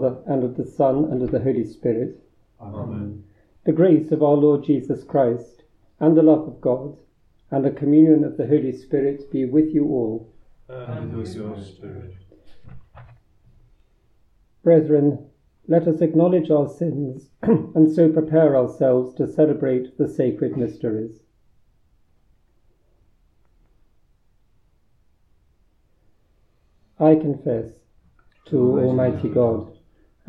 Father, and of the Son, and of the Holy Spirit, Amen. the grace of our Lord Jesus Christ, and the love of God, and the communion of the Holy Spirit be with you all. And with your spirit. Brethren, let us acknowledge our sins and so prepare ourselves to celebrate the sacred mysteries. I confess to Almighty God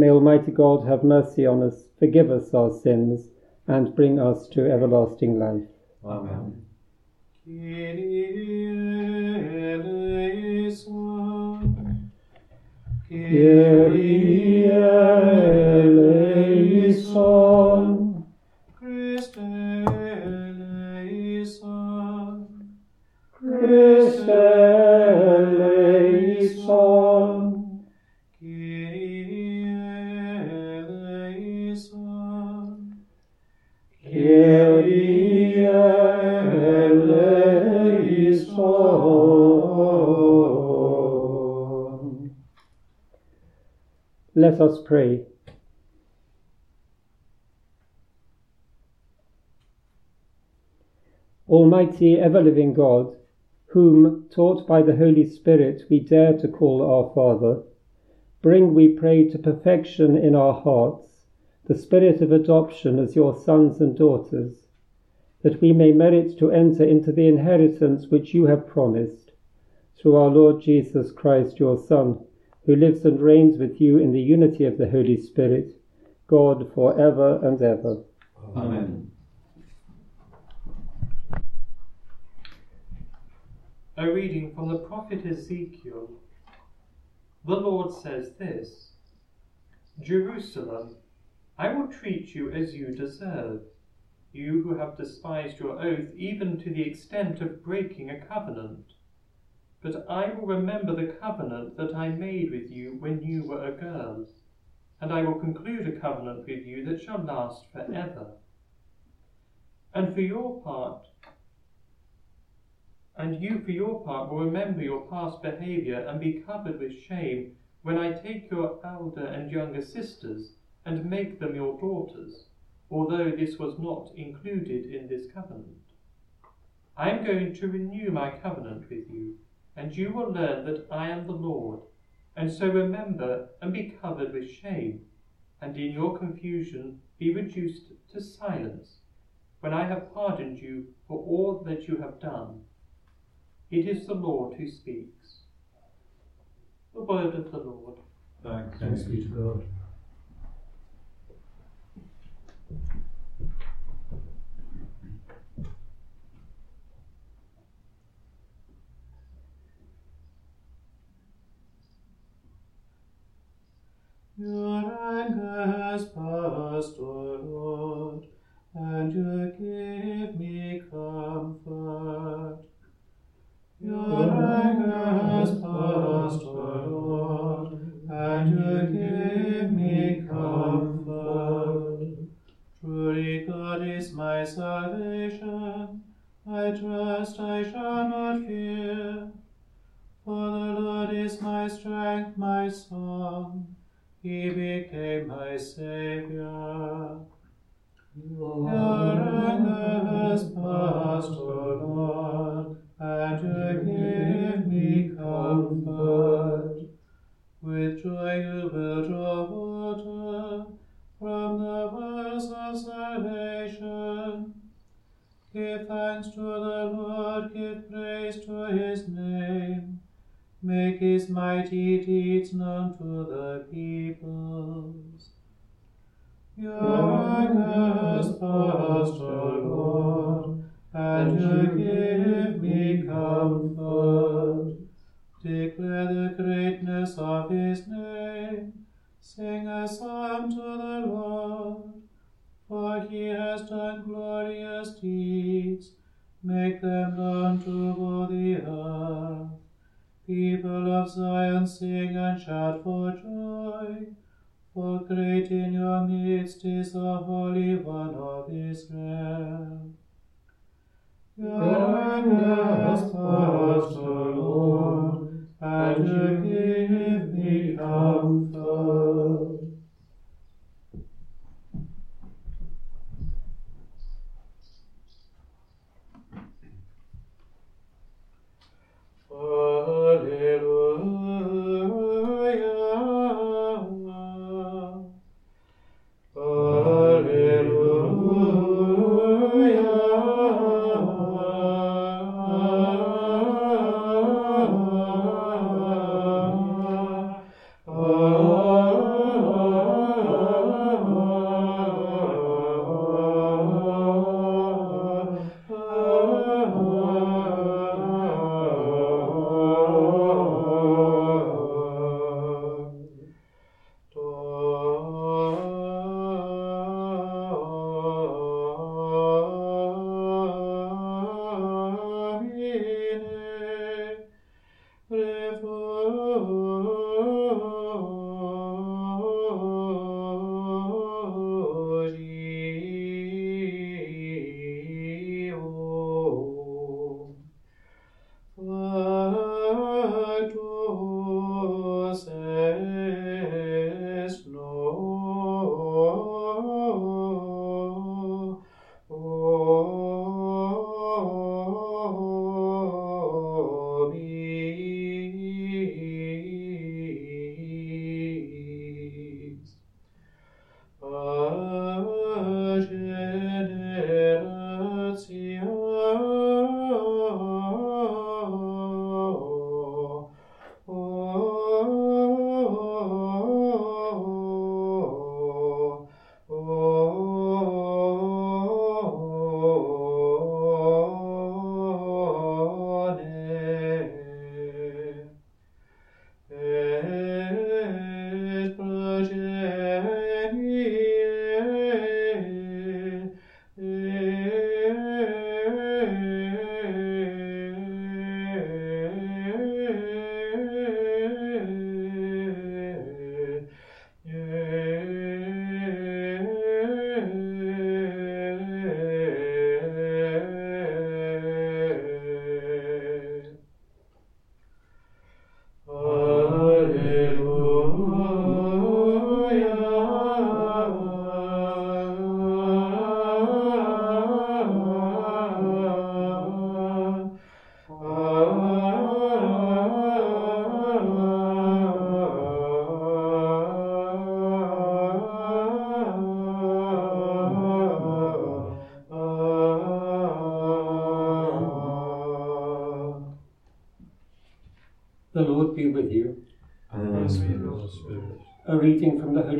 May Almighty God have mercy on us, forgive us our sins, and bring us to everlasting life. Amen. Kyrie eleison. Kyrie eleison. Let us pray. Almighty, ever living God, whom, taught by the Holy Spirit, we dare to call our Father, bring, we pray, to perfection in our hearts the spirit of adoption as your sons and daughters, that we may merit to enter into the inheritance which you have promised, through our Lord Jesus Christ, your Son, who lives and reigns with you in the unity of the Holy Spirit, God for ever and ever. Amen. A reading from the prophet Ezekiel. The Lord says this Jerusalem, I will treat you as you deserve, you who have despised your oath even to the extent of breaking a covenant. But I will remember the covenant that I made with you when you were a girl, and I will conclude a covenant with you that shall last forever. And for your part, and you, for your part, will remember your past behaviour and be covered with shame when I take your elder and younger sisters and make them your daughters, although this was not included in this covenant. I am going to renew my covenant with you, and you will learn that I am the Lord, and so remember and be covered with shame, and in your confusion be reduced to silence, when I have pardoned you for all that you have done. It is the Lord who speaks. The word of the Lord. Thanks. Thanks be to God. Your anger has passed, O Lord, and you you give me comfort. Declare the greatness of his name. Sing a psalm to the Lord. For he has done glorious deeds. Make them known to all the earth. People of Zion, sing and shout for joy. For great in your midst is the Holy One of Israel. Your anger has passed, O Lord, and give me comfort. Alleluia.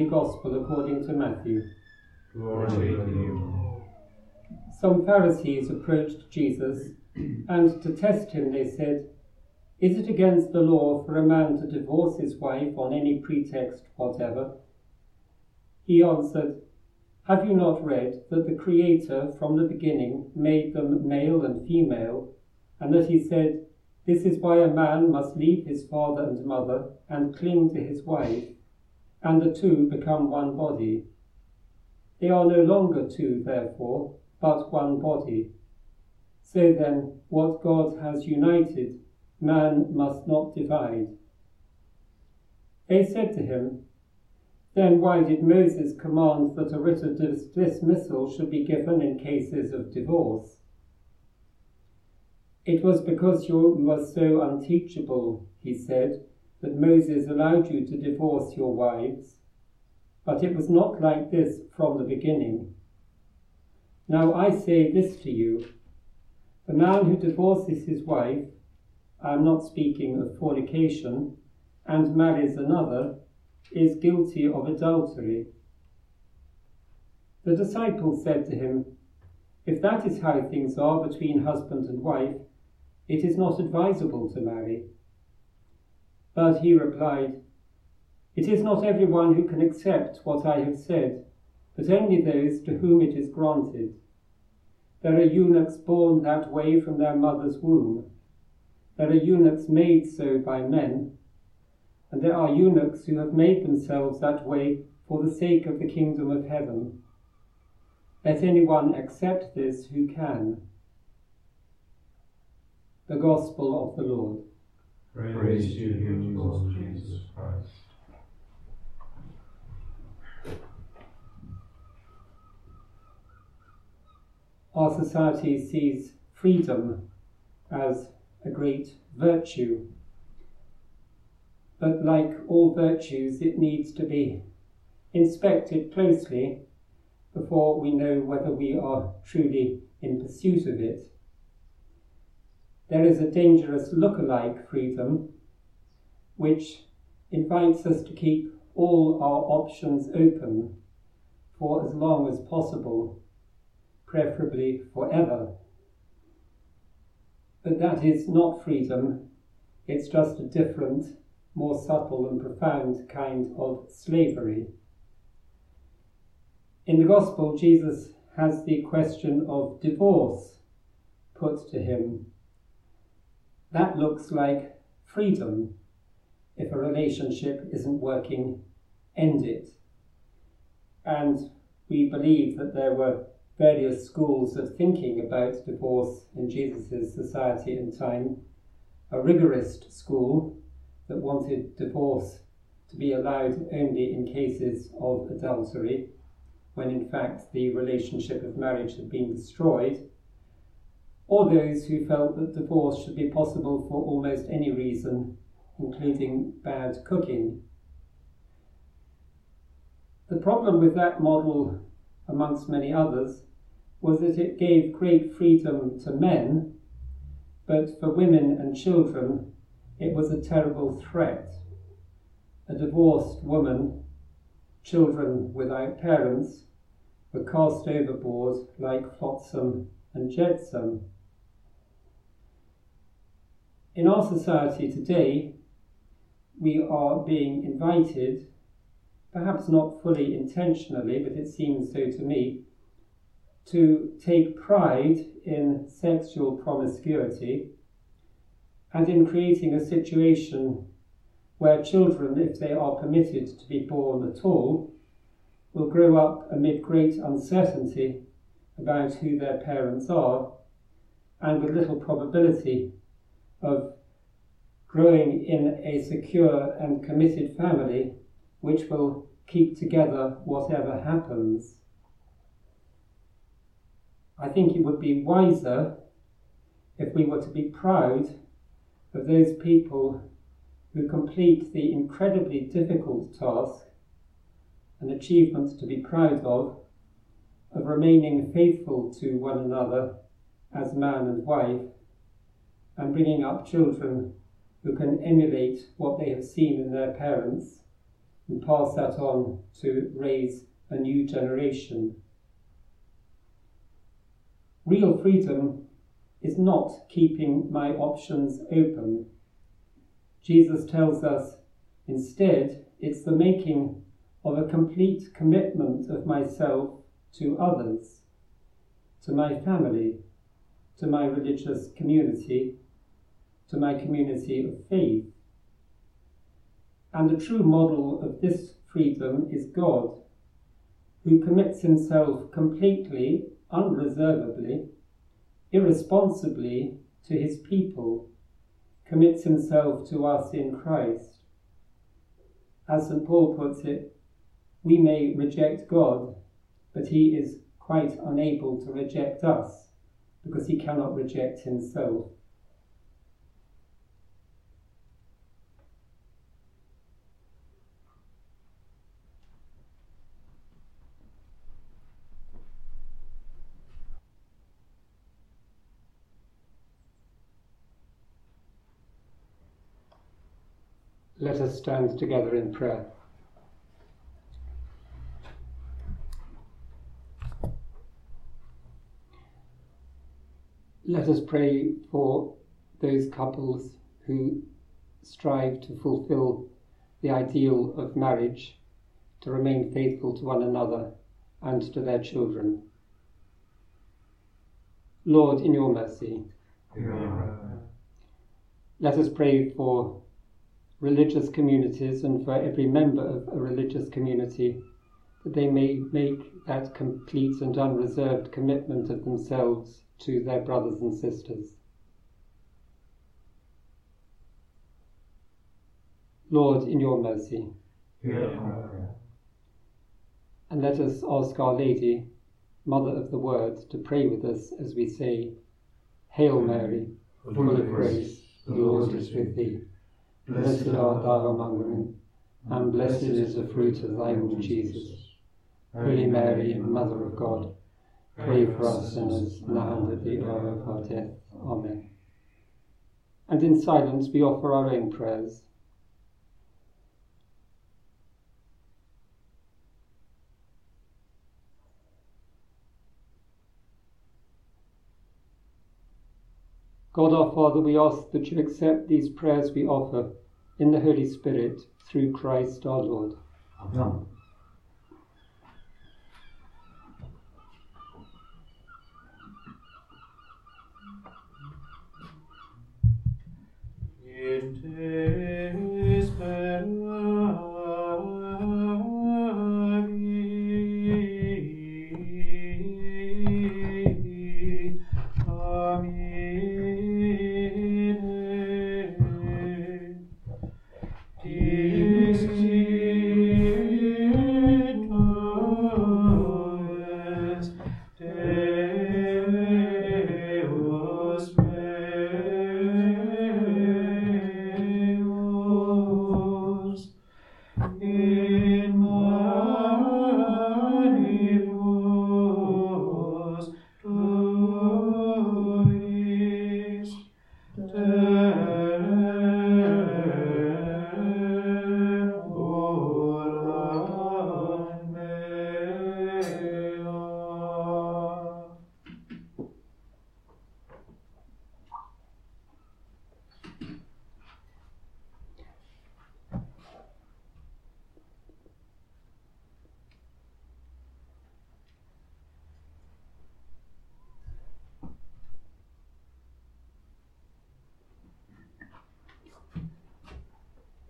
Holy Gospel according to Matthew. Glory to you. Some Pharisees approached Jesus, and to test him they said, Is it against the law for a man to divorce his wife on any pretext whatever? He answered, Have you not read that the Creator from the beginning made them male and female, and that he said, This is why a man must leave his father and mother and cling to his wife, and the two become one body? They are no longer two, therefore, but one body. So then, what God has united, man must not divide. They said to him, then why did Moses command that a writ of dis- dismissal should be given in cases of divorce? It was because you were so unteachable, he said, that Moses allowed you to divorce your wives, but it was not like this from the beginning. Now I say this to you the man who divorces his wife, I am not speaking of fornication, and marries another, is guilty of adultery. The disciples said to him, If that is how things are between husband and wife, it is not advisable to marry. But he replied, It is not everyone who can accept what I have said, but only those to whom it is granted. There are eunuchs born that way from their mother's womb. There are eunuchs made so by men, and there are eunuchs who have made themselves that way for the sake of the kingdom of heaven. Let anyone accept this who can. The Gospel of the Lord. Praise to you, Lord Jesus Christ. Our society sees freedom as a great virtue. But like all virtues, it needs to be inspected closely before we know whether we are truly in pursuit of it. There is a dangerous look-alike freedom which invites us to keep all our options open for as long as possible, preferably forever. But that is not freedom, it's just a different, more subtle and profound kind of slavery. In the Gospel, Jesus has the question of divorce put to him. That looks like freedom. If a relationship isn't working, end it. And we believe that there were various schools of thinking about divorce in Jesus' society and time. A rigorist school that wanted divorce to be allowed only in cases of adultery, when in fact the relationship of marriage had been destroyed, or those who felt that divorce should be possible for almost any reason, including bad cooking. The problem with that model, amongst many others, was that it gave great freedom to men, but for women and children, it was a terrible threat. A divorced woman, children without parents, were cast overboard like flotsam and jetsam. In our society today, we are being invited, perhaps not fully intentionally, but it seems so to me, to take pride in sexual promiscuity and in creating a situation where children, if they are permitted to be born at all, will grow up amid great uncertainty about who their parents are and with little probability of growing in a secure and committed family which will keep together whatever happens. I think it would be wiser if we were to be proud of those people who complete the incredibly difficult task, an achievement to be proud of, of remaining faithful to one another as man and wife, and bringing up children who can emulate what they have seen in their parents and pass that on to raise a new generation. Real freedom is not keeping my options open. Jesus tells us instead it's the making of a complete commitment of myself to others, to my family, to my religious community, to my community of faith. And the true model of this freedom is God, who commits himself completely, unreservedly, irresponsibly to his people, commits himself to us in Christ. As St. Paul puts it, we may reject God, but he is quite unable to reject us because he cannot reject himself. Let us stand together in prayer. Let us pray for those couples who strive to fulfill the ideal of marriage, to remain faithful to one another and to their children. Lord, in your mercy, prayer. let us pray for religious communities and for every member of a religious community that they may make that complete and unreserved commitment of themselves to their brothers and sisters. Lord, in your mercy, prayer. and let us ask Our Lady, Mother of the Word, to pray with us as we say, Hail Mary, full of grace, the Lord is with thee. Blessed art thou among women, and blessed is the fruit of thy womb, Jesus. Holy Mary, Mother of God, pray for us sinners, now and at the hour of our death. Amen. And in silence we offer our own prayers. God our Father, we ask that you accept these prayers we offer in the Holy Spirit through Christ our Lord. Amen. In te speravi,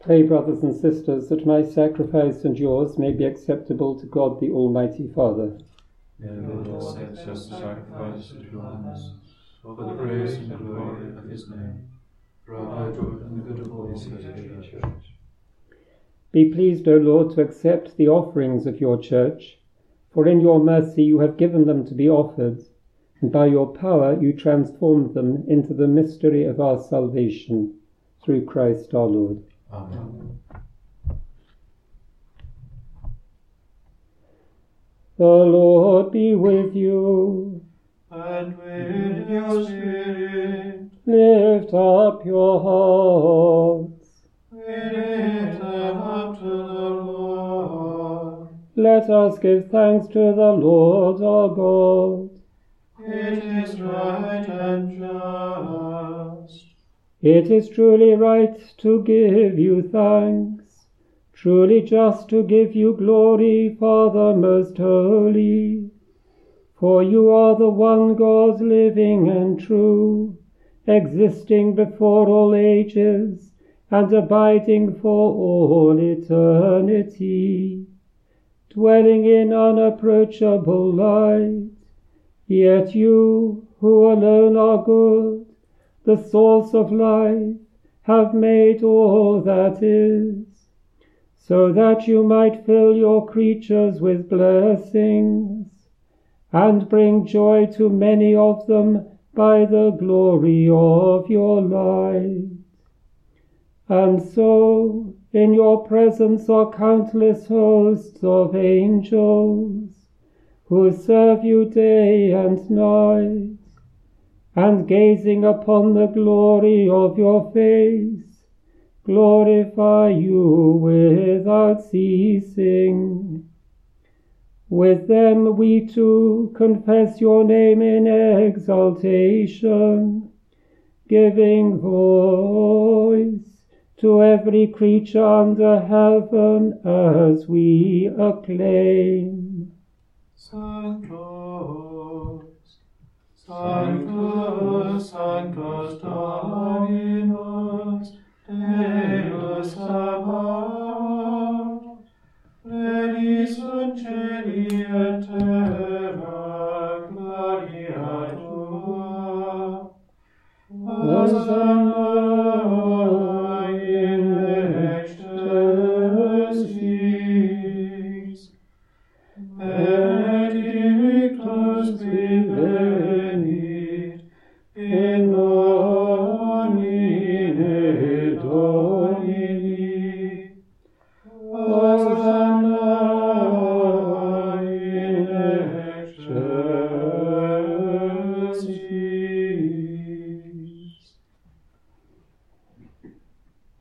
Pray, brothers and sisters, that my sacrifice and yours may be acceptable to God the Almighty Father. May the Lord accept the sacrifice of your hands, for the praise and glory of his name, for our good and the good of all his church. Be pleased, O Lord, to accept the offerings of your church, for in your mercy you have given them to be offered, and by your power you transformed them into the mystery of our salvation, through Christ our Lord. Amen. The Lord be with you. And with your spirit, Lift up your hearts. we lift them up to the Lord. Let us give thanks to the Lord our God. It is right and just. It is truly right to give you thanks, truly just to give you glory, Father most holy. For you are the one God living and true, existing before all ages and abiding for all eternity, dwelling in unapproachable light. Yet you, who alone are good, the source of life, have made all that is. so that you might fill your creatures with blessings and bring joy to many of them by the glory of your light. And so, in your presence are countless hosts of angels who serve you day and night, and gazing upon the glory of your face, glorify you without ceasing. With them we too confess your name in exaltation, giving voice to every creature under heaven as we acclaim. Sanctus, Sanctus Dominus, Deus Sabaoth, Redis un celi et terra,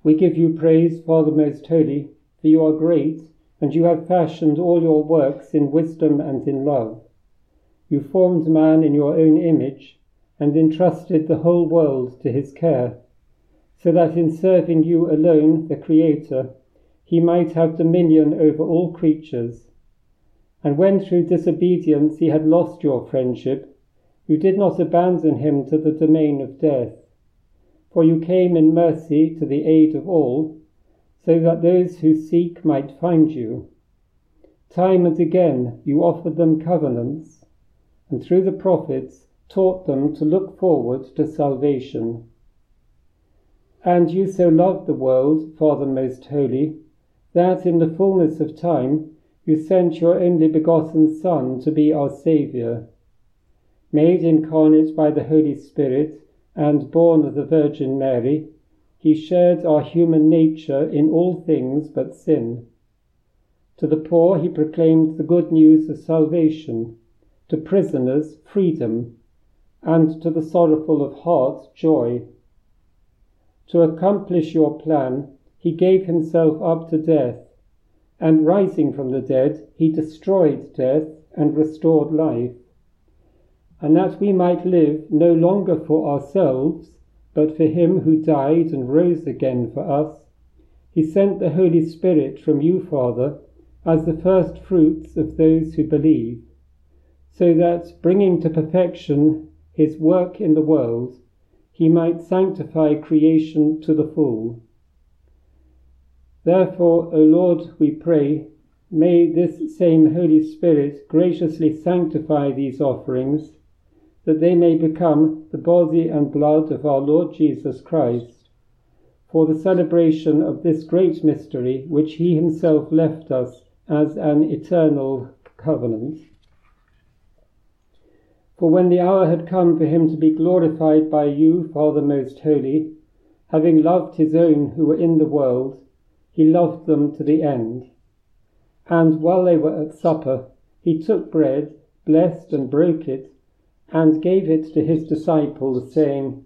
We give you praise, Father most holy, for you are great, and you have fashioned all your works in wisdom and in love. You formed man in your own image, and entrusted the whole world to his care, so that in serving you alone, the Creator, he might have dominion over all creatures. And when through disobedience he had lost your friendship, you did not abandon him to the domain of death. For you came in mercy to the aid of all, so that those who seek might find you. Time and again you offered them covenants, and through the prophets taught them to look forward to salvation. And you so loved the world, Father most holy, that in the fullness of time you sent your only begotten Son to be our Saviour. Made incarnate by the Holy Spirit and born of the Virgin Mary, he shared our human nature in all things but sin. To the poor he proclaimed the good news of salvation, to prisoners freedom, and to the sorrowful of heart joy. To accomplish your plan, he gave himself up to death, and rising from the dead, he destroyed death and restored life. And that we might live no longer for ourselves, but for him who died and rose again for us, he sent the Holy Spirit from you, Father, as the first fruits of those who believe, so that, bringing to perfection his work in the world, he might sanctify creation to the full. Therefore, O Lord, we pray, may this same Holy Spirit graciously sanctify these offerings, that they may become the body and blood of our Lord Jesus Christ, for the celebration of this great mystery which he himself left us as an eternal covenant. For when the hour had come for him to be glorified by you, Father most holy, having loved his own who were in the world, he loved them to the end. And while they were at supper, he took bread, blessed and broke it, and gave it to his disciples, saying,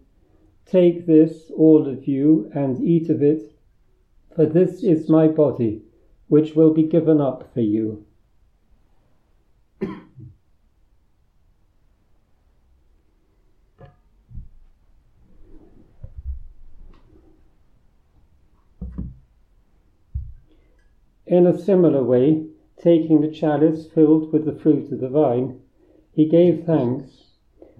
Take this, all of you, and eat of it, for this is my body, which will be given up for you. In a similar way, taking the chalice filled with the fruit of the vine, he gave thanks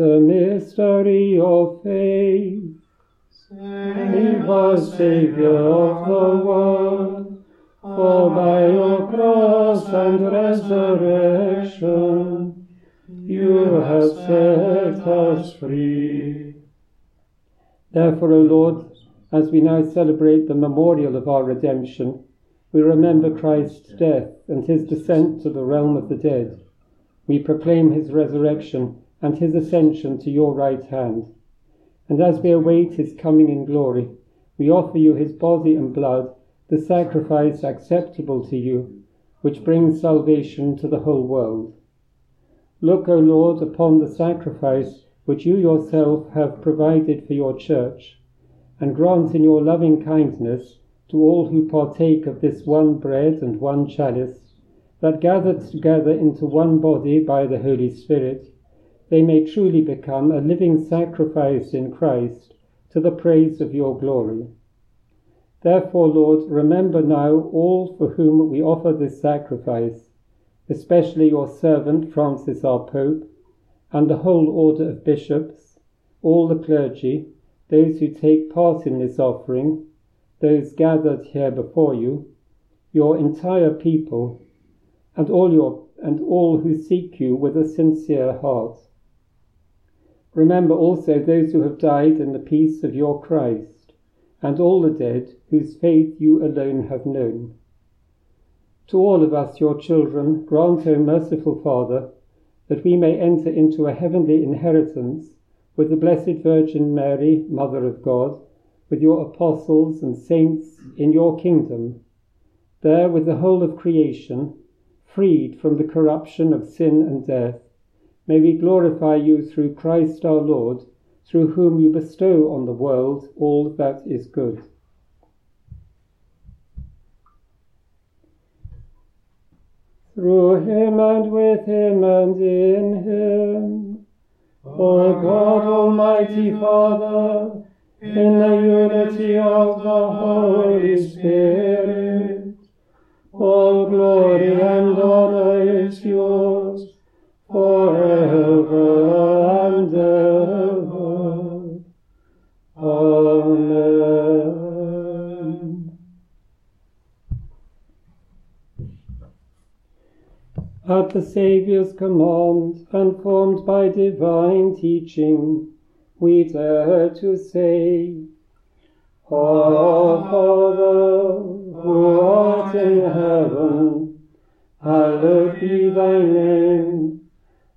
The mystery of faith. Save us, Saviour of the world, for by your cross and resurrection you have set us free. Therefore, O Lord, as we now celebrate the memorial of our redemption, we remember Christ's death and his descent to the realm of the dead. We proclaim his resurrection and his ascension to your right hand. And as we await his coming in glory, we offer you his body and blood, the sacrifice acceptable to you, which brings salvation to the whole world. Look, O Lord, upon the sacrifice which you yourself have provided for your church, and grant in your loving kindness to all who partake of this one bread and one chalice, that gathered together into one body by the Holy Spirit, they may truly become a living sacrifice in Christ to the praise of your glory. Therefore, Lord, remember now all for whom we offer this sacrifice, especially your servant Francis our Pope, and the whole order of bishops, all the clergy, those who take part in this offering, those gathered here before you, your entire people, and all your and all who seek you with a sincere heart. Remember also those who have died in the peace of your Christ, and all the dead whose faith you alone have known. To all of us, your children, grant, O merciful Father, that we may enter into a heavenly inheritance with the Blessed Virgin Mary, Mother of God, with your apostles and saints in your kingdom, there with the whole of creation, freed from the corruption of sin and death May we glorify you through Christ our Lord, through whom you bestow on the world all that is good. Through him and with him and in him, O God Almighty Father, in the unity of the Holy Spirit, all glory and honor is yours forever and ever. Amen. At the Saviour's command, and formed by divine teaching, we dare to say, Our Father, who art in heaven, hallowed be thy name.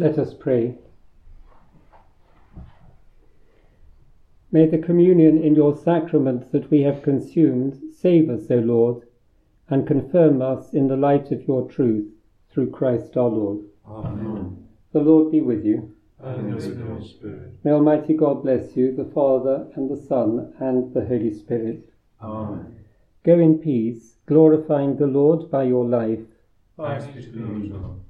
Let us pray. May the communion in your sacrament that we have consumed save us, O Lord, and confirm us in the light of your truth, through Christ our Lord. Amen. The Lord be with you. And with your spirit. May Almighty God bless you, the Father, and the Son, and the Holy Spirit. Amen. Go in peace, glorifying the Lord by your life. Thanks be to God.